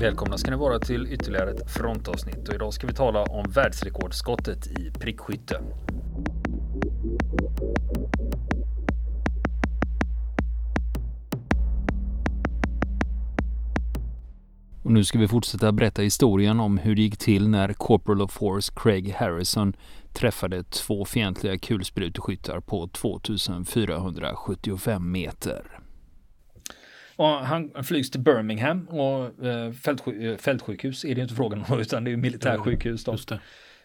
Välkomna ska ni vara till ytterligare ett frontavsnitt och idag ska vi tala om världsrekordskottet i prickskytte. Och nu ska vi fortsätta berätta historien om hur det gick till när Corporal of Force Craig Harrison träffade två fientliga kulspruteskyttar på 2475 meter. Och han flygs till Birmingham och eh, fältsj fältsjukhus är det inte frågan om utan det är militärsjukhus. Då.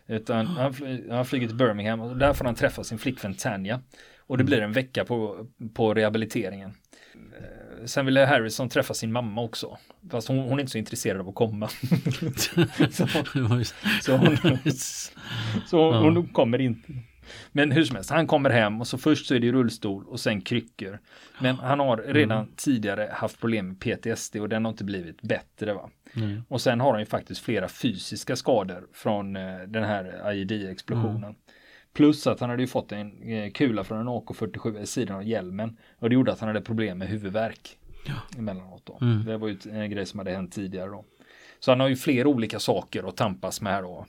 Utan han, fly han flyger till Birmingham och där får han träffa sin flickvän Tanja. Och det mm. blir en vecka på, på rehabiliteringen. Eh, sen ville Harrison träffa sin mamma också. Fast hon, hon är inte så intresserad av att komma. så, så, hon, så hon kommer inte. Men hur som helst, han kommer hem och så först så är det rullstol och sen kryckor. Men han har redan mm. tidigare haft problem med PTSD och den har inte blivit bättre. Va? Mm. Och sen har han ju faktiskt flera fysiska skador från eh, den här IED-explosionen. Mm. Plus att han hade ju fått en eh, kula från en AK47 i sidan av hjälmen. Och det gjorde att han hade problem med huvudvärk. Ja. Emellanåt då. Mm. Det var ju en grej som hade hänt tidigare då. Så han har ju flera olika saker att tampas med här då.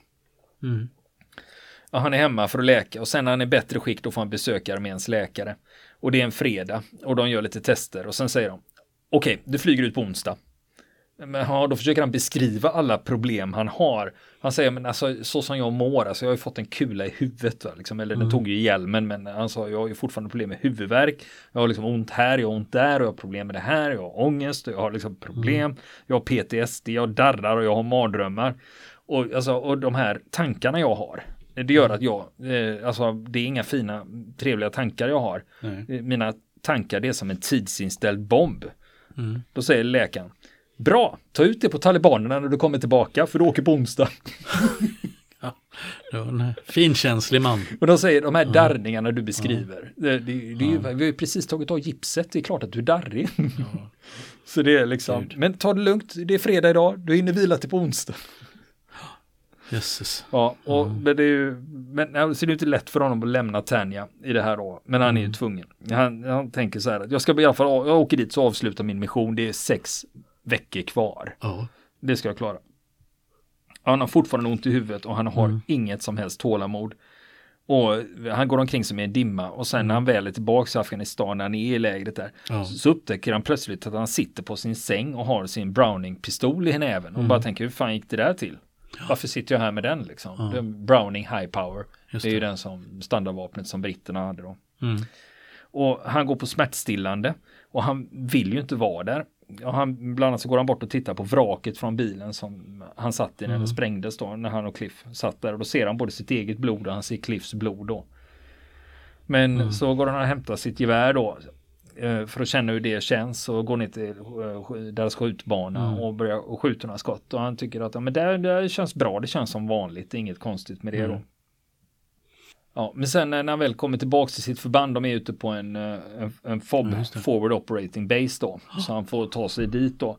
Ja, han är hemma för att läka och sen när han är bättre skick då får han besöka arméns läkare. Och det är en fredag och de gör lite tester och sen säger de Okej, okay, du flyger ut på onsdag. Men ja, då försöker han beskriva alla problem han har. Han säger, men alltså så som jag mår, alltså jag har ju fått en kula i huvudet, va, liksom, eller mm. den tog ju hjälmen, men han sa, jag har ju fortfarande problem med huvudvärk. Jag har liksom ont här, jag har ont där, och jag har problem med det här, jag har ångest, och jag har liksom problem, mm. jag har PTSD, jag darrar och jag har mardrömmar. Och, alltså, och de här tankarna jag har, det gör att jag, eh, alltså det är inga fina, trevliga tankar jag har. Nej. Mina tankar det är som en tidsinställd bomb. Mm. Då säger läkaren, bra, ta ut det på talibanerna när du kommer tillbaka för du åker på onsdag. ja, det var en finkänslig man. Och de säger de här darrningarna du beskriver. Ja. Det, det, det ja. vi har ju precis tagit av gipset, det är klart att du är darrig. Ja. Så det är liksom, Gud. men ta det lugnt, det är fredag idag, du hinner vila till på onsdag. Jösses. Ja, och mm. men det är ju, men så det är inte lätt för honom att lämna Tanja i det här då, men han är ju mm. tvungen. Han, han tänker så här att jag ska i alla fall, jag åker dit så avslutar min mission, det är sex veckor kvar. Ja. Det ska jag klara. Han har fortfarande ont i huvudet och han har mm. inget som helst tålamod. Och han går omkring som i en dimma och sen när han väl är tillbaka i Afghanistan, när han är i lägret där, ja. så upptäcker han plötsligt att han sitter på sin säng och har sin Browning-pistol i näven och mm. bara tänker hur fan gick det där till? Varför sitter jag här med den liksom? Ja. Browning High Power. det. det är ju den som standardvapnet som britterna hade då. Mm. Och han går på smärtstillande och han vill ju inte vara där. Och han, bland annat så går han bort och tittar på vraket från bilen som han satt i när mm. det sprängdes då, när han och Cliff satt där. Och då ser han både sitt eget blod och han ser Cliffs blod då. Men mm. så går han och hämtar sitt gevär då för att känna hur det känns och går ner till eh, deras skjutbana mm. och börjar skjuta några skott. Och han tycker att men det, det känns bra, det känns som vanligt, det är inget konstigt med det mm. då. Ja, men sen när han väl kommer tillbaka till sitt förband, de är ute på en, eh, en, en FOB, Forward Operating Base då. Så han får ta sig dit då.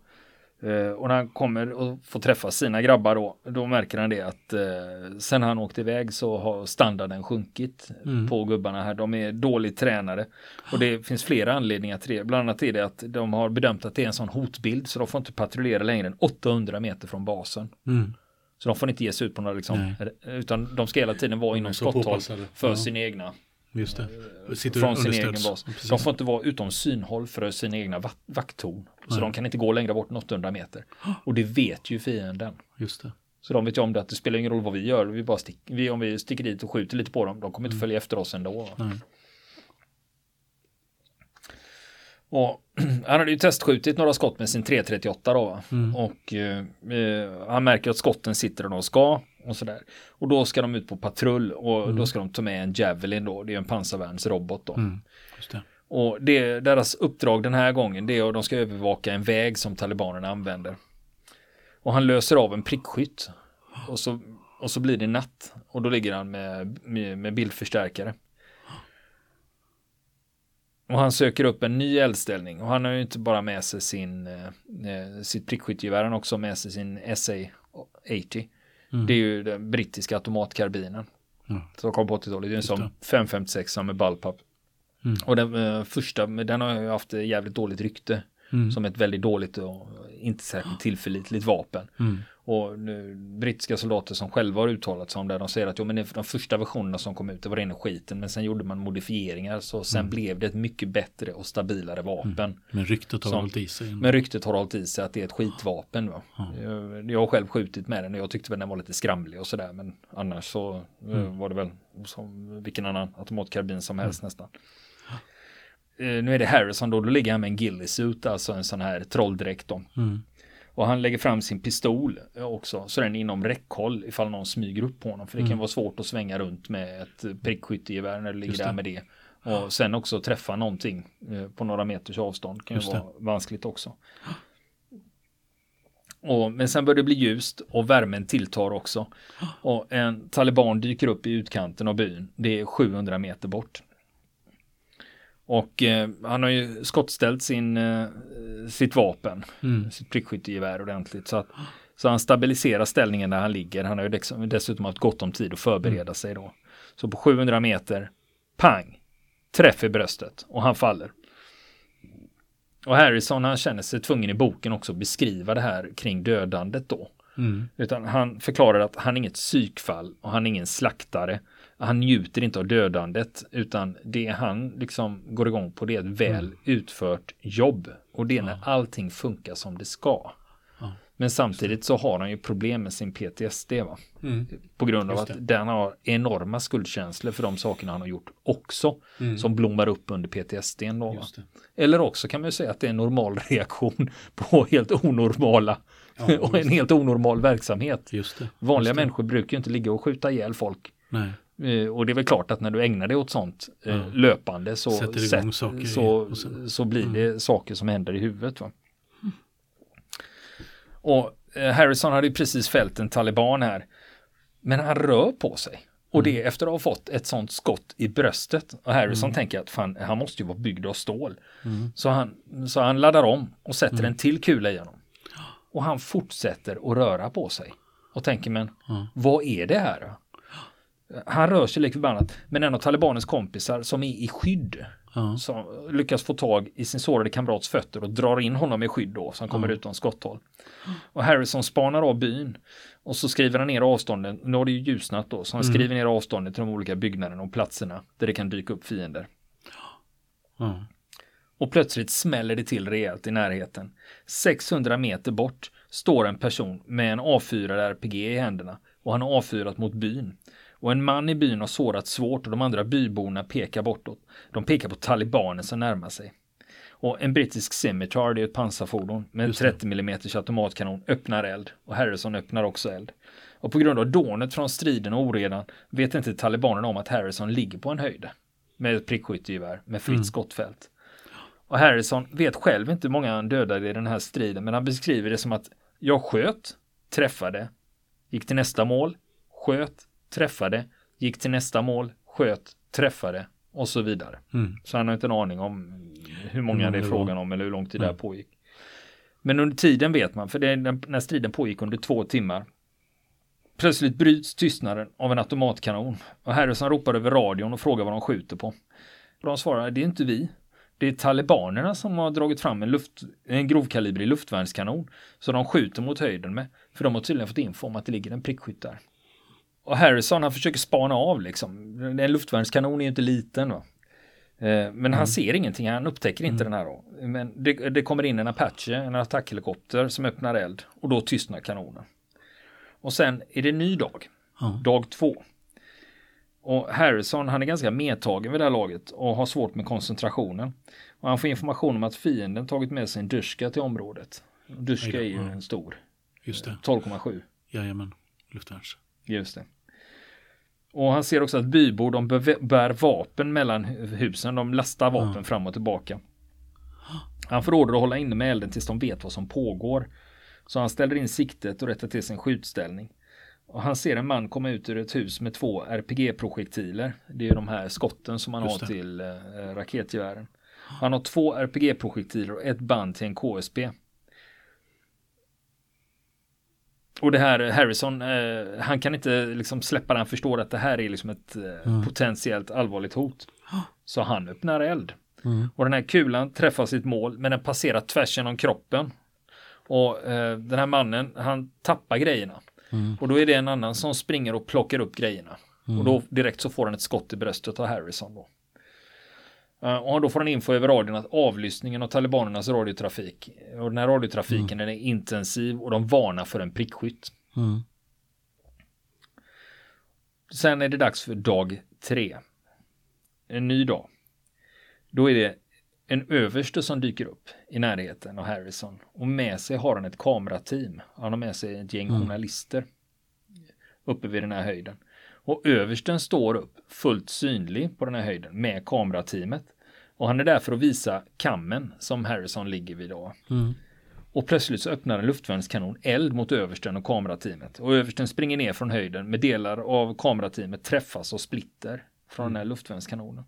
Uh, och när han kommer och får träffa sina grabbar då, då märker han det att uh, sen han åkte iväg så har standarden sjunkit mm. på gubbarna här. De är dåligt tränade och det finns flera anledningar till det. Bland annat är det att de har bedömt att det är en sån hotbild så de får inte patrullera längre än 800 meter från basen. Mm. Så de får inte ge sig ut på några liksom, utan de ska hela tiden vara inom skotthåll för ja. sin egna Just det. Sitter från sin egen bas. Precis. De får inte vara utom synhåll för sina egna vakttorn. Så Nej. de kan inte gå längre bort än 800 meter. Och det vet ju fienden. Just det. Så de vet ju om det att det spelar ingen roll vad vi gör. Vi bara stick, vi, om vi sticker dit och skjuter lite på dem. De kommer inte mm. följa efter oss ändå. Nej. Och han hade ju testskjutit några skott med sin 338 då. Mm. Och eh, eh, han märker att skotten sitter där de ska och sådär. Och då ska de ut på patrull och mm. då ska de ta med en Javelin då. Det är en pansarvärnsrobot då. Mm. Det. Och det, deras uppdrag den här gången det är att de ska övervaka en väg som talibanerna använder. Och han löser av en prickskytt. Och så, och så blir det natt. Och då ligger han med, med, med bildförstärkare. Och han söker upp en ny eldställning och han har ju inte bara med sig sin, eh, eh sitt prickskyttegevär, han har också med sig sin SA-80. Mm. Det är ju den brittiska automatkarbinen. Mm. Som kom på 80-talet. Det är en sån 556 med bullpup. Mm. Och den eh, första, den har ju haft jävligt dåligt rykte. Mm. Som ett väldigt dåligt och inte särskilt tillförlitligt vapen. Mm. Och nu, brittiska soldater som själva har uttalat sig om det, de säger att jo, men de första versionerna som kom ut, det var rena skiten, men sen gjorde man modifieringar, så sen Mm. blev det ett mycket bättre och stabilare vapen. Men ryktet har Som- hållit i sig. Men ryktet har hållit i sig att det är ett skitvapen. Va? Ja. Jag, jag har själv skjutit med den och jag tyckte väl den var lite skramlig och sådär, men annars så eh, Mm. var det väl som vilken annan automatkarbin som helst nästan. Eh, Nu är det Harrison då, då ligger han med en ghillie-suit, alltså en sån här trolldräkt då. Mm. Och han lägger fram sin pistol eh, också, så den är inom räckhåll ifall någon smyger upp på honom. För det kan Mm. vara svårt att svänga runt med ett eh, prickskyttegevär när du ligger där med det. Och sen också träffa någonting eh, på några meters avstånd kan ju det. vara vanskligt också. Och, men sen börjar det bli ljust och värmen tilltar också. Och en taliban dyker upp i utkanten av byn. Det är 700 meter bort. Och eh, han har ju skottställt sin, eh, sitt vapen, Mm. sitt prickskyttegevär ordentligt. Så, att, så han stabiliserar ställningen där han ligger. Han har ju dessutom haft gott om tid att förbereda Mm. sig då. Så på 700 meter, pang, träff i bröstet och han faller. Och Harrison han känner sig tvungen i boken också att beskriva det här kring dödandet då. Mm. Utan han förklarar att han är inget psykfall och han är ingen slaktare. Han njuter inte av dödandet utan det han liksom går igång på det är ett väl Mm. utfört jobb. Och det är när allting funkar som det ska. Ja. Men samtidigt så har han ju problem med sin PTSD va. Mm. På grund av att den har enorma skuldkänslor för de sakerna han har gjort också. Mm. Som blommar upp under PTSD då. Eller också kan man ju säga att det är en normal reaktion på helt onormala Ja, och en helt onormal verksamhet. Just det. Vanliga Just det. människor brukar ju inte ligga och skjuta ihjäl folk. Nej. Eh, Och det är väl klart att när du ägnar dig åt sånt Ja. löpande så, i- så, sen- Mm. så blir det saker som händer i huvudet. Va? Och eh, Harrison hade ju precis fällt en taliban här. Men han rör på sig. Och det Mm. efter att ha fått ett sånt skott i bröstet. Och Harrison tänker att fan, han måste ju vara byggd av stål. Mm. Så, han, så han laddar om och sätter en till kula i honom. Och han fortsätter att röra på sig. Och tänker men vad är det här? Han rör sig lik förbannat. Men en av talibanens kompisar som är i skydd. Ja. Som lyckas få tag i sin sårade kamrats fötter och drar in honom i skydd då. Så han kommer utom skotthåll. Och Harrison spanar av byn. Och så skriver han ner avstånden. Nu har det ju ljusnat då. Så han skriver ner avståndet till de olika byggnaderna och platserna. Där det kan dyka upp fiender. Ja. Och plötsligt smäller det till rejält i närheten. 600 meter bort står en person med en avfyrad RPG i händerna och han har avfyrat mot byn. Och en man i byn har sårats svårt och de andra byborna pekar bortåt. De pekar på talibaner som närmar sig. Och en brittisk Scimitar, det är ett pansarfordon med en Just det. 30 mm automatkanon, öppnar eld. Och Harrison öppnar också eld. Och på grund av dånet från striden och oredan vet inte talibanerna om att Harrison ligger på en höjd. Med ett prickskyttegevär med fritt Mm. skottfält. Och Harrison vet själv inte hur många han dödade i den här striden, men han beskriver det som att jag sköt, träffade, gick till nästa mål, sköt, träffade, gick till nästa mål, sköt, träffade och så vidare. Mm. Så han har inte en aning om hur många många det är frågan om eller hur lång tid det här Mm. pågick. Men under tiden vet man, för det är den, när striden pågick under två timmar. Plötsligt bryts tystnaden av en automatkanon och Harrison ropar över radion och frågar vad de skjuter på. De svarar, det är inte vi. Det är talibanerna som har dragit fram en, luft, en grovkalibrig luftvärnskanon. Så de skjuter mot höjden med. För de har tydligen fått info om att det ligger en prickskytt där. Och Harrison han försöker spana av liksom. En luftvärnskanon är ju inte liten va. Eh, Men han ser ingenting, han upptäcker inte den här då. Men det, det kommer in en Apache, en attackhelikopter som öppnar eld och då tystnar kanonen. Och sen är det ny dag, Ja. dag två. Och Harrison han är ganska medtagen vid det här laget och har svårt med koncentrationen. Och han får information om att fienden tagit med sig en Duska till området. Duska är ju en stor, Just det. 12,7. Jajamän. Luftvärns. Just det. Och han ser också att bybor de bär vapen mellan hu- husen. De lastar vapen Ja. fram och tillbaka. Han får order att hålla inne med elden tills de vet vad som pågår. Så han ställer in siktet och rättar till sin skjutställning. Och han ser en man komma ut ur ett hus med två RPG-projektiler. Det är ju de här skotten som man har till eh, raketgevären. Han har två RPG-projektiler och ett band till en KSP. Och det här Harrison, eh, han kan inte liksom släppa det, han förstår att det här är liksom ett eh, Mm. potentiellt allvarligt hot. Så han öppnar eld. Mm. Och den här kulan träffar sitt mål, men den passerar tvärs genom kroppen. Och eh, den här mannen, han tappar grejerna. Mm. Och då är det en annan som springer och plockar upp grejerna. Mm. Och då direkt så får han ett skott i bröstet av Harrison då. Uh, och då får han info över radion att avlyssningen av talibanernas radiotrafik och den här radiotrafiken mm. är intensiv och de varnar för en prickskytt. Mm. Sen är det dags för dag tre. En ny dag. Då är det en överste som dyker upp i närheten av Harrison och med sig har han ett kamerateam. Han har med sig ett gäng mm. journalister uppe vid den här höjden. Och översten står upp fullt synlig på den här höjden med kamerateamet. Och han är där för att visa kammen som Harrison ligger vid då. Mm. Och plötsligt så öppnar en luftvärnskanon eld mot översten och kamerateamet. Och översten springer ner från höjden med delar av kamerateamet träffas och splitter från mm. den här luftvärnskanonen.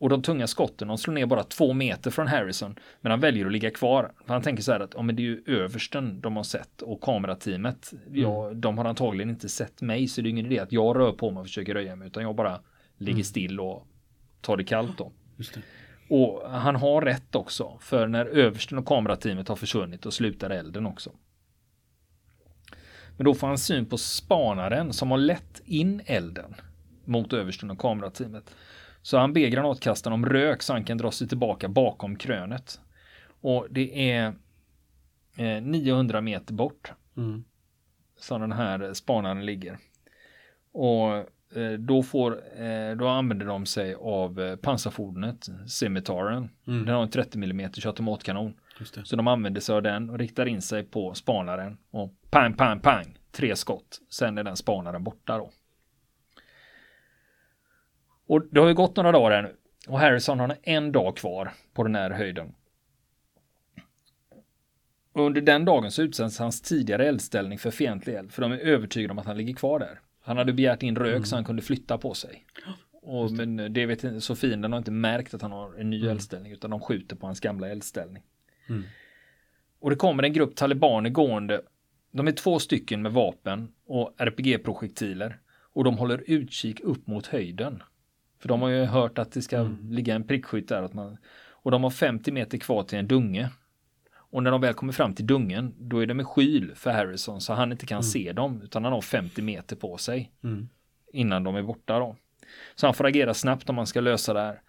Och de tunga skotten, de slår ner bara två meter från Harrison. Men han väljer att ligga kvar. Han tänker så här att, ja men det är ju översten de har sett och kamerateamet. Ja, mm. de har antagligen inte sett mig så det är ingen idé att jag rör på mig och försöker röja mig utan jag bara ligger mm. still och tar det kallt då. Och han har rätt också, för när översten och kamerateamet har försvunnit och slutar elden också. Men då får han syn på spanaren som har lett in elden mot översten och kamerateamet. Så han ber granatkastaren om rök så han kan dra sig tillbaka bakom krönet. Och det är eh, 900 meter bort. Mm. Som den här spanaren ligger. Och eh, då, får, eh, då använder de sig av eh, pansarfordonet, Scimitaren. Mm. Den har en 30 mm automatkanon. Så de använder sig av den och riktar in sig på spanaren. Och pang, pang, pang. Tre skott. Sen är den spanaren borta då. Och det har ju gått några dagar här nu. Och Harrison har en dag kvar på den här höjden. Och under den dagen så utsänds hans tidigare eldställning för fientlig eld. För de är övertygade om att han ligger kvar där. Han hade begärt in rök mm. så han kunde flytta på sig. Och, men det vet inte, så fienden har inte märkt att han har en ny mm. eldställning utan de skjuter på hans gamla eldställning. Mm. Och det kommer en grupp talibaner gående. De är två stycken med vapen och RPG-projektiler. Och de håller utkik upp mot höjden. För de har ju hört att det ska mm. ligga en prickskytt där. Att man, och de har 50 meter kvar till en dunge. Och när de väl kommer fram till dungen, då är det med skyl för Harrison så han inte kan mm. se dem, utan han har 50 meter på sig. Mm. Innan de är borta då. Så han får agera snabbt om man ska lösa det här.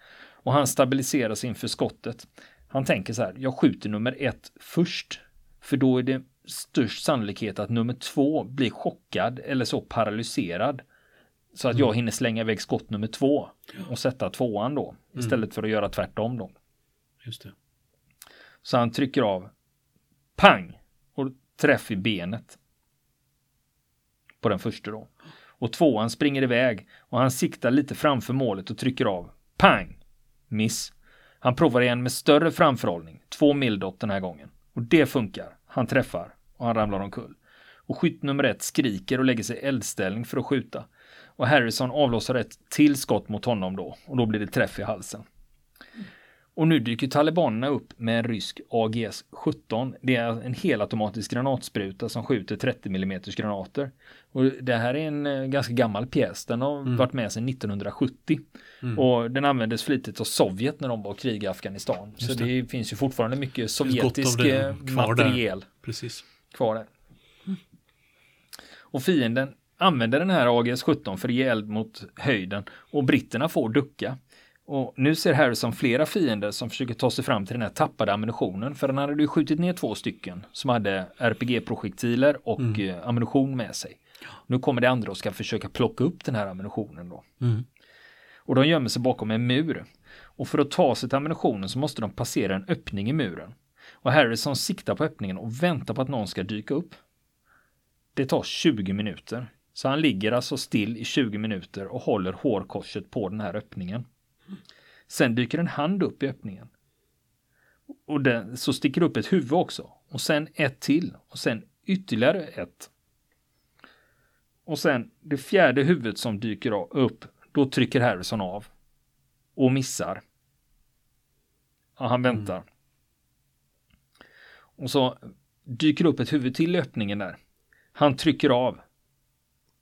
Och han stabiliseras inför skottet. Han tänker så här, jag skjuter nummer ett först. För då är det störst sannolikhet att nummer två blir chockad eller så paralyserad. Så att jag mm. hinner slänga iväg skott nummer två och sätta tvåan då. Mm. Istället för att göra tvärtom då. Just det. Så han trycker av. Pang! Och träff i benet. På den första då. Och tvåan springer iväg och han siktar lite framför målet och trycker av. Pang! Miss. Han provar igen med större framförhållning. Två mildot den här gången. Och det funkar. Han träffar och han ramlar omkull. Och skytt nummer ett skriker och lägger sig i eldställning för att skjuta. Och Harrison avlossar ett till skott mot honom då och då blir det träff i halsen. Och nu dyker talibanerna upp med en rysk AGS 17. Det är en helautomatisk granatspruta som skjuter 30 mm granater. Och det här är en eh, ganska gammal pjäs. Den har mm. varit med sedan 1970. Mm. Och den användes flitigt av Sovjet när de var krig i Afghanistan. Just Så det. det. finns ju fortfarande mycket sovjetisk eh, materiel där. Precis. kvar där. Och fienden använder den här AGS 17 för att ge eld mot höjden och britterna får ducka. Och nu ser Harrison flera fiender som försöker ta sig fram till den här tappade ammunitionen för han hade ju skjutit ner två stycken som hade RPG-projektiler och mm. Eh, ammunition med sig. Nu kommer det andra och ska försöka plocka upp den här ammunitionen då. Mm. Och de gömmer sig bakom en mur. Och för att ta sig till ammunitionen så måste de passera en öppning i muren. Och Harrison siktar på öppningen och väntar på att någon ska dyka upp. Det tar 20 minuter. Så han ligger alltså still i 20 minuter och håller hårkorset på den här öppningen. Sen dyker en hand upp i öppningen. Och den, så sticker upp ett huvud också. Och sen ett till. Och sen ytterligare ett. Och sen det fjärde huvudet som dyker upp. Då trycker Harrison av. Och missar. Och han väntar. Mm. Och så dyker upp ett huvud till i öppningen där. Han trycker av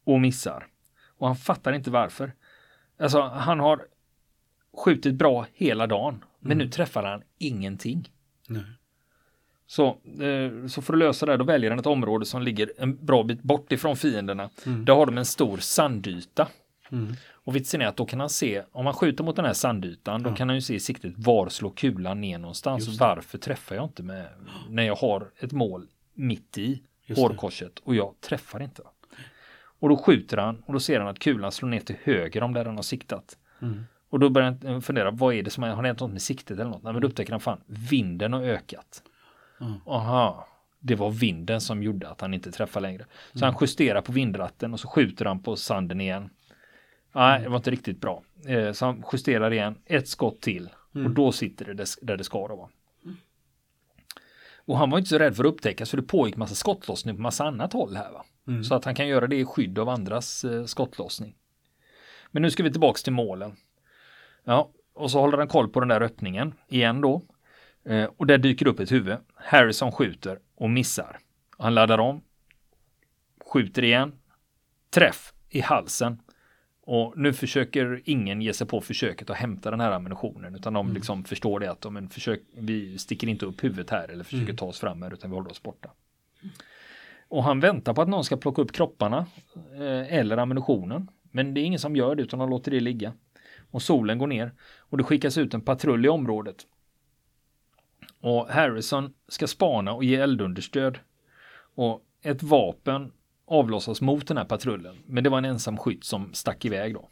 och missar. Och han fattar inte varför. Alltså, han har skjutit bra hela dagen, men mm. nu träffar han ingenting. Nej. Så, eh, så för att lösa det här, då väljer han ett område som ligger en bra bit bort ifrån fienderna. Mm. Där har de en stor sandyta. Mm. Och vitsen är att då kan han se, om man skjuter mot den här sandytan, ja. då kan han ju se i siktet var slår kulan ner någonstans. Varför träffar jag inte med, när jag har ett mål mitt i hårkorset och jag träffar inte. Och då skjuter han och då ser han att kulan slår ner till höger om där han har siktat. Mm. Och då börjar han fundera, vad är det som har hänt något med siktet eller något? Nej, men då upptäcker han fan, vinden har ökat. Mm. Aha, det var vinden som gjorde att han inte träffade längre. Så mm. han justerar på vindratten och så skjuter han på sanden igen. Nej, mm. det var inte riktigt bra. Eh, så han justerar igen, ett skott till och mm. då sitter det där det ska då vara. Och han var inte så rädd för att upptäckas för det pågick massa skottlossning på massa annat håll här va. Mm. Så att han kan göra det i skydd av andras eh, skottlossning. Men nu ska vi tillbaks till målen. Ja, och så håller han koll på den där öppningen igen då. Eh, och där dyker upp ett huvud. Harrison skjuter och missar. Han laddar om. Skjuter igen. Träff i halsen. Och nu försöker ingen ge sig på försöket att hämta den här ammunitionen utan de mm. liksom förstår det att de en försök, vi sticker inte upp huvudet här eller försöker mm. ta oss fram här utan vi håller oss borta. Och han väntar på att någon ska plocka upp kropparna eh, eller ammunitionen. Men det är ingen som gör det utan de låter det ligga. Och solen går ner och det skickas ut en patrull i området. Och Harrison ska spana och ge eldunderstöd. Och ett vapen avlossas mot den här patrullen. Men det var en ensam skytt som stack iväg då.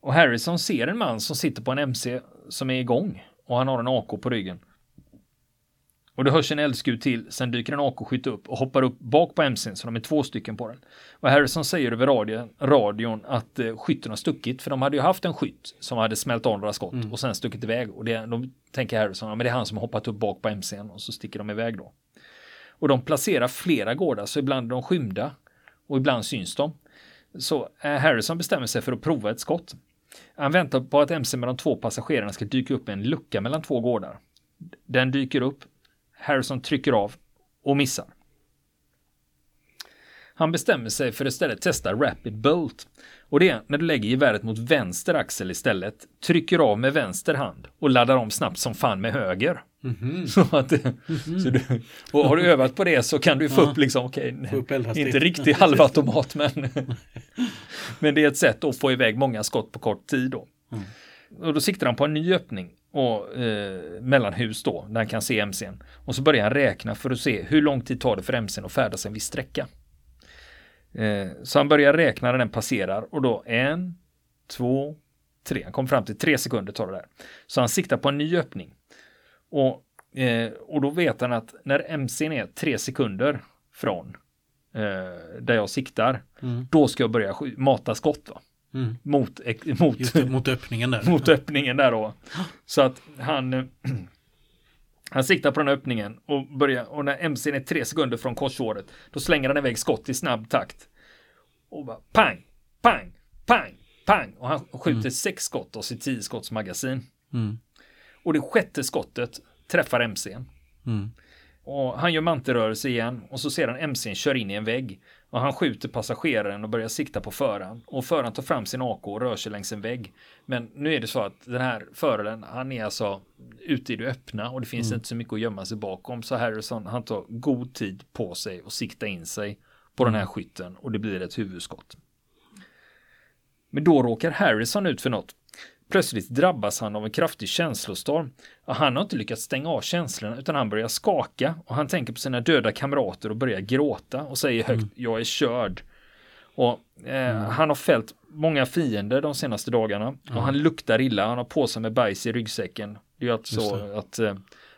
Och Harrison ser en man som sitter på en MC som är igång och han har en AK på ryggen. Och det hörs en eldskud till, sen dyker en AK-skytt upp och hoppar upp bak på MCn så de är två stycken på den. Och Harrison säger över radion, radion att eh, skytten har stuckit för de hade ju haft en skytt som hade smält av några skott mm. och sen stuckit iväg och det, då tänker Harrison, ja, men det är han som har hoppat upp bak på MCn och så sticker de iväg då. Och de placerar flera gårdar, så ibland är de skymda och ibland syns de. Så eh, Harrison bestämmer sig för att prova ett skott. Han väntar på att MC med de två passagerarna ska dyka upp en lucka mellan två gårdar. Den dyker upp, Harrison trycker av och missar. Han bestämmer sig för att istället testa Rapid Bolt. Och det är när du lägger geväret mot vänster axel istället, trycker av med vänster hand och laddar om snabbt som fan med höger. Mm -hmm. så att, mm -hmm. så du, och har du övat på det så kan du få ja. upp liksom, okej, okay, inte riktigt halvautomat men, men det är ett sätt att få iväg många skott på kort tid då. Mm. Och då siktar han på en ny öppning och, eh, mellan hus då, där han kan se MCn. Och så börjar han räkna för att se hur lång tid tar det för MCn att färdas en viss sträcka. Eh, så han börjar räkna när den passerar och då en, två, tre. Han kommer fram till tre sekunder tar det där. Så han siktar på en ny öppning. Och, eh, och då vet han att när MCn är tre sekunder från eh, där jag siktar, mm. då ska jag börja mata skott. Va? Mm. Mot, mot, mot öppningen där. mot öppningen där då. Så att han han siktar på den här öppningen och börjar och när MCn är tre sekunder från korsåret då slänger han iväg skott i snabb takt. Och bara pang, pang, pang, pang och han skjuter mm. sex skott av sitt tio skotts magasin. Mm. Och det sjätte skottet träffar MCn. Mm. Och han gör mantelrörelse igen och så ser han MCn kör in i en vägg. Och han skjuter passageraren och börjar sikta på föraren. Och föraren tar fram sin AK och rör sig längs en vägg. Men nu är det så att den här föraren, han är alltså ute i det öppna och det finns mm. inte så mycket att gömma sig bakom. Så Harrison, han tar god tid på sig och sikta in sig på den här mm. skytten och det blir ett huvudskott. Men då råkar Harrison ut för något. Plötsligt drabbas han av en kraftig känslostorm. Och han har inte lyckats stänga av känslorna utan han börjar skaka och han tänker på sina döda kamrater och börjar gråta och säger högt mm. jag är körd. Och eh, mm. han har fällt många fiender de senaste dagarna och mm. han luktar illa. Han har på sig med bajs i ryggsäcken. Det är ju alltså så att eh,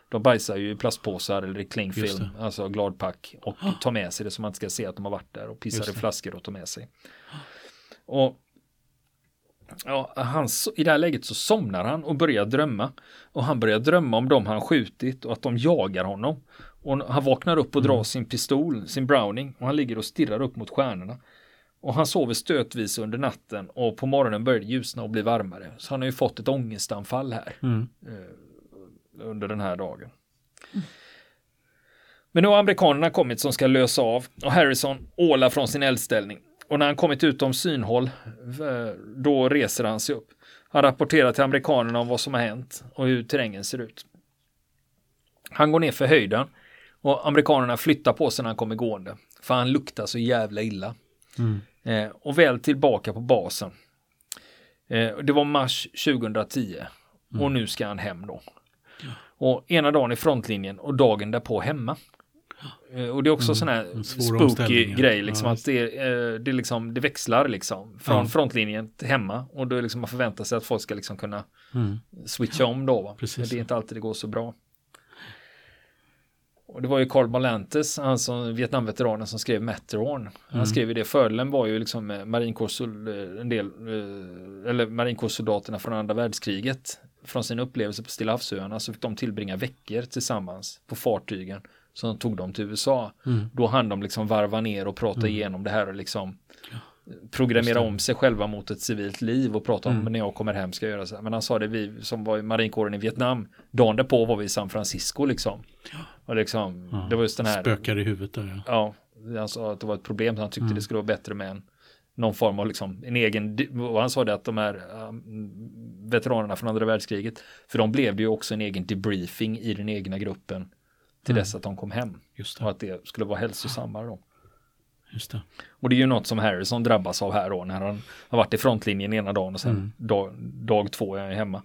de bajsar ju i plastpåsar eller i klingfilm, alltså gladpack och tar med sig det så man inte ska se att de har varit där och pissar i flaskor och tar med sig. Och Ja, han, I det här läget så somnar han och börjar drömma. Och han börjar drömma om dem han skjutit och att de jagar honom. Och han vaknar upp och drar mm. sin pistol, sin Browning, och han ligger och stirrar upp mot stjärnorna. Och han sover stötvis under natten och på morgonen börjar det ljusna och bli varmare. Så han har ju fått ett ångestanfall här mm. eh, under den här dagen. Mm. Men nu har amerikanerna kommit som ska lösa av och Harrison ålar från sin eldställning. Och när han kommit utom synhåll, då reser han sig upp. Han rapporterar till amerikanerna om vad som har hänt och hur terrängen ser ut. Han går ner för höjden och amerikanerna flyttar på sig när han kommer gående. För han luktar så jävla illa. Mm. Eh, och väl tillbaka på basen. Eh, det var mars 2010 Mm. och nu ska han hem då. Och ena dagen i frontlinjen och dagen därpå hemma. Eh, och det är också sån här Mm. en svår spooky grej liksom Ja, att det, eh, det, liksom, det växlar liksom från Ja. frontlinjen till hemma och då är liksom man förväntar sig att folk ska liksom kunna Mm. switcha om då. Va? Precis. Men det är inte alltid det går så bra. Och det var ju Carl Balantes, han som Vietnamveteranen som skrev Matterhorn. Han Mm. skrev ju det, fördelen var ju liksom eh, marinkårssol- en del, eh, eller marinkårssoldaterna från andra världskriget. Från sin upplevelse på Stilla havsöarna så fick de tillbringa veckor tillsammans på fartygen som tog dem till USA. Mm. Då hann de liksom varva ner och prata igenom det här och liksom programmera om sig själva mot ett civilt liv och prata om Mm. när jag kommer hem ska jag göra så här. Men han sa det, vi som var i marinkåren i Vietnam, dagen därpå var vi i San Francisco liksom. Och liksom, Ja. det var just den här, Spökar i huvudet där ja. ja, han sa att det var ett problem, han tyckte Mm. det skulle vara bättre med en någon form av liksom en egen, och han sa det att de här um, veteranerna från andra världskriget, för de blev det ju också en egen debriefing i den egna gruppen till Mm. dess att de kom hem. Just Och det. att det skulle vara hälsosammare då. Just det. Och det är ju något som Harrison drabbas av här då när han har varit i frontlinjen ena dagen och sen Mm. dag, dag två är han hemma.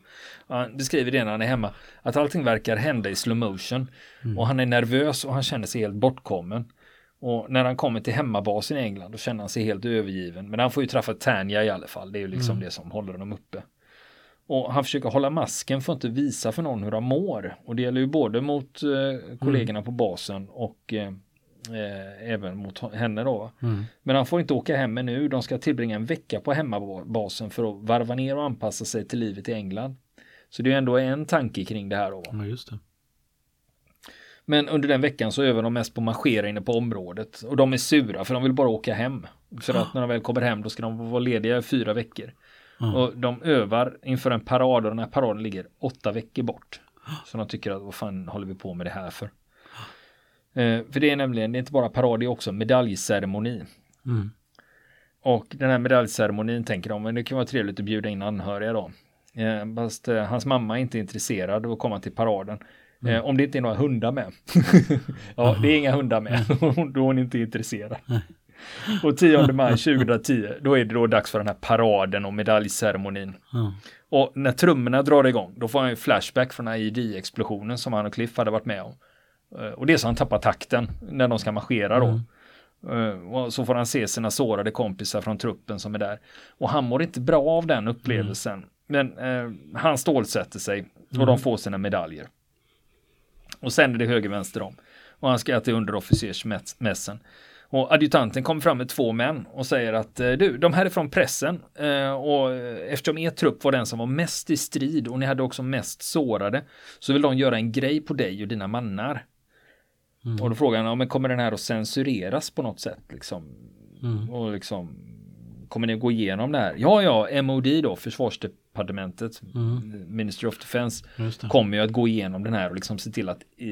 Han beskriver det när han är hemma att allting verkar hända i slow motion Mm. och han är nervös och han känner sig helt bortkommen. Och när han kommer till hemmabasen i England då känner han sig helt övergiven. Men han får ju träffa Tanja i alla fall. Det är ju liksom Mm. det som håller honom uppe. Och han försöker hålla masken för att inte visa för någon hur han mår. Och det gäller ju både mot eh, kollegorna på basen och eh, eh, även mot henne då. Mm. Men han får inte åka hem nu. De ska tillbringa en vecka på hemmabasen för att varva ner och anpassa sig till livet i England. Så det är ändå en tanke kring det här då. Ja, just det. Men under den veckan så övar de mest på marschera inne på området. Och de är sura för de vill bara åka hem. För att när de väl kommer hem då ska de vara lediga i fyra veckor. Ja. Och de övar inför en parad och den här paraden ligger åtta veckor bort. Så de tycker att vad fan håller vi på med det här för? Eh, för det är nämligen, det är inte bara parad, det är också medaljceremoni. Mm. Och den här medaljceremonin tänker de, men det kan vara trevligt att bjuda in anhöriga då. Eh, fast eh, hans mamma är inte intresserad av att komma till paraden. Eh, om det inte är några hundar med. ja, det är inga hundar med. då är hon inte intresserad. Och 10 maj 2010, då är det då dags för den här paraden och medaljceremonin. Ja. Och när trummorna drar igång, då får han ju flashback från IED-explosionen som han och Cliff hade varit med om. Eh, Och det är så han tappar takten när de ska marschera då. Eh, Och så får han se sina sårade kompisar från truppen som är där. Och han mår inte bra av den upplevelsen. Men eh, han stålsätter sig och de får sina medaljer. Och sen är det höger vänster om. Och han ska till underofficersmässen. Och adjutanten kommer fram med två män och säger att eh, du, de här är från pressen eh, och eftersom er trupp var den som var mest i strid och ni hade också mest sårade så vill de göra en grej på dig och dina mannar. Mm. Och då frågar han, ja, men kommer den här att censureras på något sätt liksom? Mm. Och liksom Kommer ni gå igenom det här? Ja, ja, MOD då, försvarsdepartementet, Mm. Ministry of Defense, kommer ju att gå igenom den här och liksom se till att eh,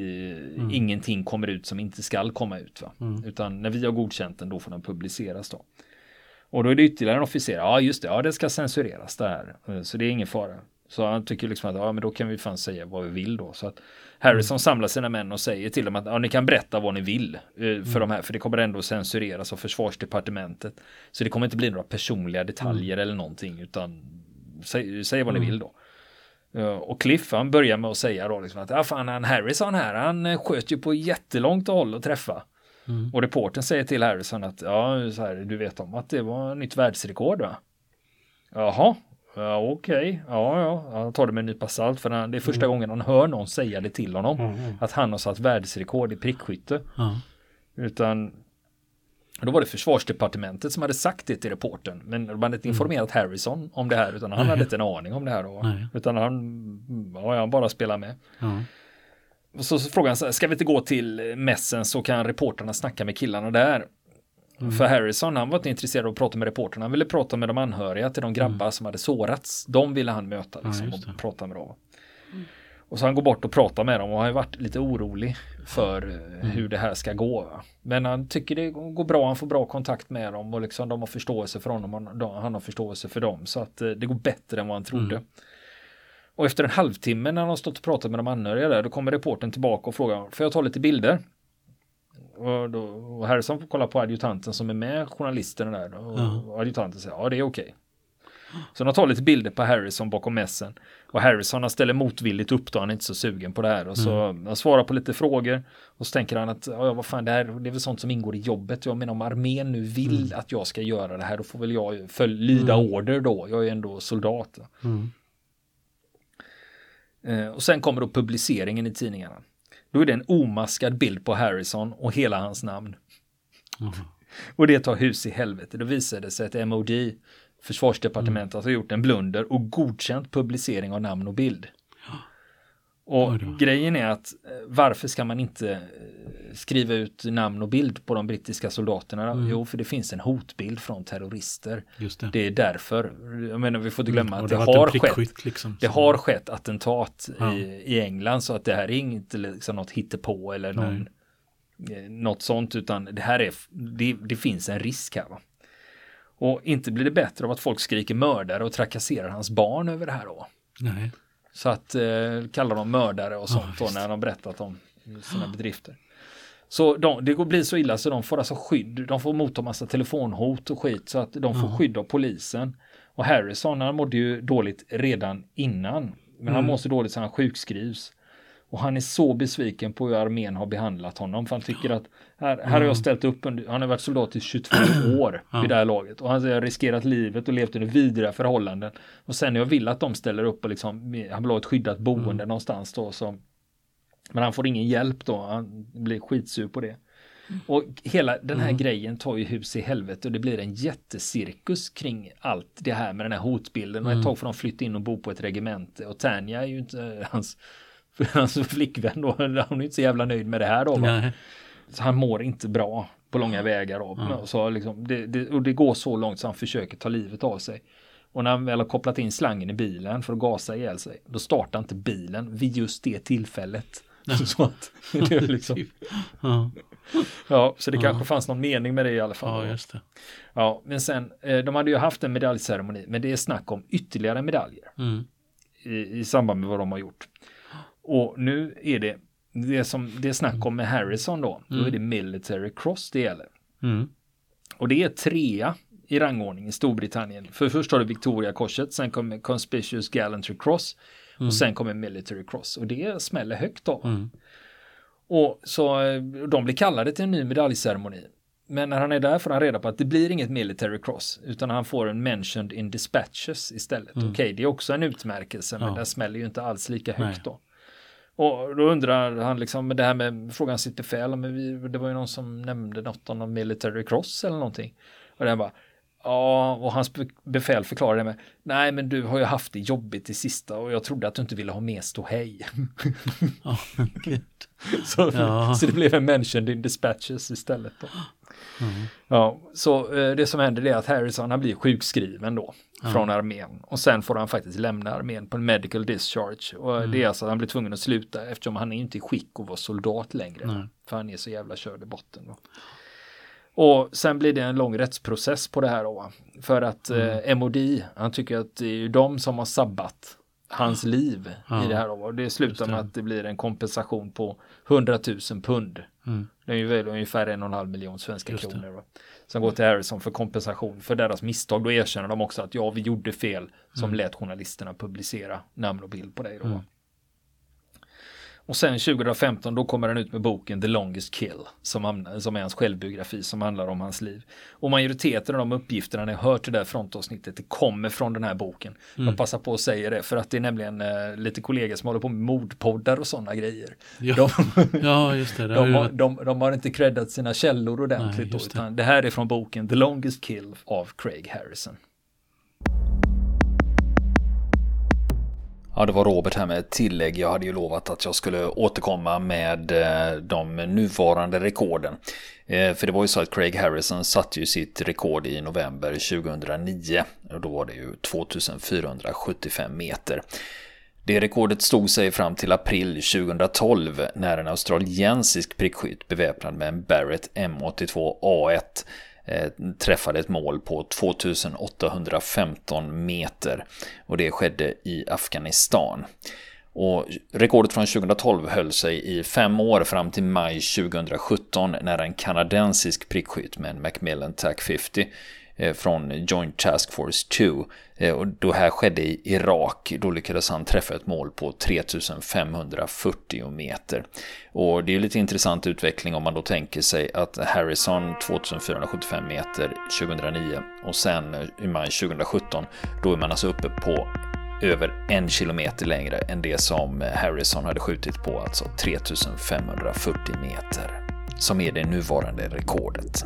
ingenting kommer ut som inte skall komma ut. Va? Mm. Utan när vi har godkänt den, då får den publiceras då. Och då är det ytterligare en officer, ja just det, ja det ska censureras det här. Eh, Så det är ingen fara. Så han tycker liksom att, ja men då kan vi fan säga vad vi vill då. Så att Harrison samlar sina män och säger till dem att, ja ni kan berätta vad ni vill eh, för de här, för det kommer ändå censureras av försvarsdepartementet. Så det kommer inte bli några personliga detaljer eller någonting, utan säg, säg vad ni vill då. Ja, Och Cliff han börjar med att säga då liksom att ja, fan, han Harrison här, han eh, sköt ju på jättelångt håll att träffa. Mm. Och reporten säger till Harrison att ja, så här, du vet om att det var nytt världsrekord va? Jaha, ja, okej, ja, ja, han tar det med en nypa salt för han, det är första gången han hör någon säga det till honom. Mm. Att han har satt världsrekord i prickskytte. Utan då var det försvarsdepartementet som hade sagt det till reporten. Men de hade inte informerat Harrison om det här utan han hade inte en aning om det här. Då. Nej. Utan han, ja, han bara spelar med. Ja. Och så frågar han så ska vi inte gå till mässen så kan reporterna snacka med killarna där. För Harrison, han var inte intresserad av att prata med reporterna. Han ville prata med de anhöriga till de grabbar som hade sårats. De ville han möta liksom, det. och prata med dem. Och så han går bort och pratar med dem och har ju varit lite orolig för eh, hur det här ska gå. va. Men han tycker det går bra, han får bra kontakt med dem och liksom de har förståelse för honom och han har förståelse för dem. Så att eh, det går bättre än vad han trodde. Och efter en halvtimme när de stått och pratat med de anhöriga där, då kommer reporten tillbaka och frågar, får jag ta lite bilder? Och, då, och Harrison får kolla på adjutanten som är med journalisterna där. Och, uh och adjutanten säger, ja det är okej. Så de tar lite bilder på Harrison bakom mässen. Och Harrison han ställer motvilligt upp då, han är inte så sugen på det här. Och så mm. han svarar på lite frågor. Och så tänker han att, ja vad fan det här, det är väl sånt som ingår i jobbet. Jag menar om armén nu vill mm. att jag ska göra det här, då får väl jag följ, lyda mm. order då. Jag är ändå soldat. Mm. Eh, och sen kommer då publiceringen i tidningarna. Då är det en omaskad bild på Harrison och hela hans namn. Och det tar hus i helvete. Då visade det sig att MOD Försvarsdepartementet mm. har gjort en blunder och godkänt publicering av namn och bild. Och grejen är att eh, varför ska man inte eh, skriva ut namn och bild på de brittiska soldaterna? Mm. Jo, för det finns en hotbild från terrorister. Det. det. är därför. Jag menar, vi får inte glömma mm. att det, det har skett. Liksom, det har skett attentat ja. i, i England så att det här är inte liksom något hittepå eller någon, eh, något sånt utan det här är, det, det finns en risk här. Va? Och inte blir det bättre av att folk skriker mördare och trakasserar hans barn över det här då. Nej. Så att eh, kallar dem mördare och sånt oh, då när de berättat om sina bedrifter. Så de, det blir så illa så de får alltså skydd. De får motta massa telefonhot och skit så att de får oh. skydd av polisen. Och Harrison han mådde ju dåligt redan innan. Men mm. han mår så dåligt så han sjukskrivs. Och han är så besviken på hur armén har behandlat honom. För han tycker att här, här har jag ställt upp under, han har varit soldat i 22 år vid det här laget. Och han har riskerat livet och levt under vidriga förhållanden. Och sen jag vill att de ställer upp och liksom, han vill ha ett skyddat boende mm. någonstans då. Så, men han får ingen hjälp då, han blir skitsur på det. Och hela den här mm. grejen tar ju hus i helvete och det blir en jättecirkus kring allt det här med den här hotbilden. Och ett mm. tag får de flytta in och bo på ett regemente och Tanja är ju inte hans hans flickvän då, hon är inte så jävla nöjd med det här då. Så han mår inte bra på långa vägar. Då. Mm. Så liksom, det, det, och det går så långt så han försöker ta livet av sig. Och när han väl har kopplat in slangen i bilen för att gasa ihjäl sig, då startar inte bilen vid just det tillfället. så att det är liksom... ja. ja, så det kanske ja. fanns någon mening med det i alla fall. Ja, just det. Ja, men sen, eh, de hade ju haft en medaljceremoni, men det är snack om ytterligare medaljer. Mm. I, I samband med vad de har gjort. Och nu är det det som det är snack om med Harrison då. Mm. Då är det Military Cross det gäller. Mm. Och det är trea i rangordning i Storbritannien. För först har du Victoria-korset, sen kommer Conspicuous Gallantry Cross mm. och sen kommer Military Cross. Och det smäller högt då. Mm. Och så de blir kallade till en ny medaljceremoni. Men när han är där får han reda på att det blir inget military cross utan han får en mentioned in dispatches istället. Mm. Okej, okay, det är också en utmärkelse men ja. den smäller ju inte alls lika högt Nej. då. Och då undrar han liksom det här med frågan sitt befäl, men vi, det var ju någon som nämnde något om någon military cross eller någonting. Och den bara, ja, och hans befäl förklarade det med, nej men du har ju haft det jobbigt i sista och jag trodde att du inte ville ha med ståhej. Oh, så, ja. så det blev en mentioned in dispatches istället. Då. Mm. Ja, så eh, det som händer är att Harrison han blir sjukskriven då från armén. Och sen får han faktiskt lämna armén på en medical discharge. Och mm. det är alltså att han blir tvungen att sluta eftersom han är inte i skick att vara soldat längre. För han är så jävla körd i botten. Då. Och sen blir det en lång rättsprocess på det här då. För att mm. eh, MOD, han tycker att det är ju de som har sabbat hans liv ja. i det här. Då. Och det slutar med att det blir en kompensation på 100 000 pund. Mm. Det är ju väl ungefär en och en halv miljon svenska Just kronor. Va? Som går till Harrison för kompensation för deras misstag. Då erkänner de också att ja, vi gjorde fel som mm. lät journalisterna publicera namn och bild på dig. Då. Mm. Och sen 2015 då kommer han ut med boken The Longest Kill som, som är hans självbiografi som handlar om hans liv. Och majoriteten av de uppgifterna ni hört i det här frontavsnittet det kommer från den här boken. Mm. Jag passar på att säga det för att det är nämligen eh, lite kollegor som håller på med mordpoddar och sådana grejer. Ja, de, ja just det. det de, har, de, de, har inte creddat sina källor ordentligt Nej, då, utan det här är från boken The Longest Kill av Craig Harrison. Ja, det var Robert här med ett tillägg. Jag hade ju lovat att jag skulle återkomma med eh, de nuvarande rekorden. Eh, för det var ju så att Craig Harrison satte ju sitt rekord i november 2009. Och då var det ju 2475 meter. Det rekordet stod sig fram till april 2012 när en australiensisk prickskytt beväpnad med en Barrett M82A1 Eh, träffade ett mål på 2815 meter och det skedde i Afghanistan. Och rekordet från 2012 höll sig i fem år fram till maj 2017 när en kanadensisk prickskytt med en Macmillan TAC 50 Eh, från Joint Task Force 2. Eh, och då här skedde i Irak, då lyckades han träffa ett mål på 3540 meter. Och det är lite intressant utveckling om man då tänker sig att Harrison 2475 meter 2009 och sen eh, i maj 2017 då är man alltså uppe på över en kilometer längre än det som Harrison hade skjutit på, alltså 3540 meter. Som är det nuvarande rekordet.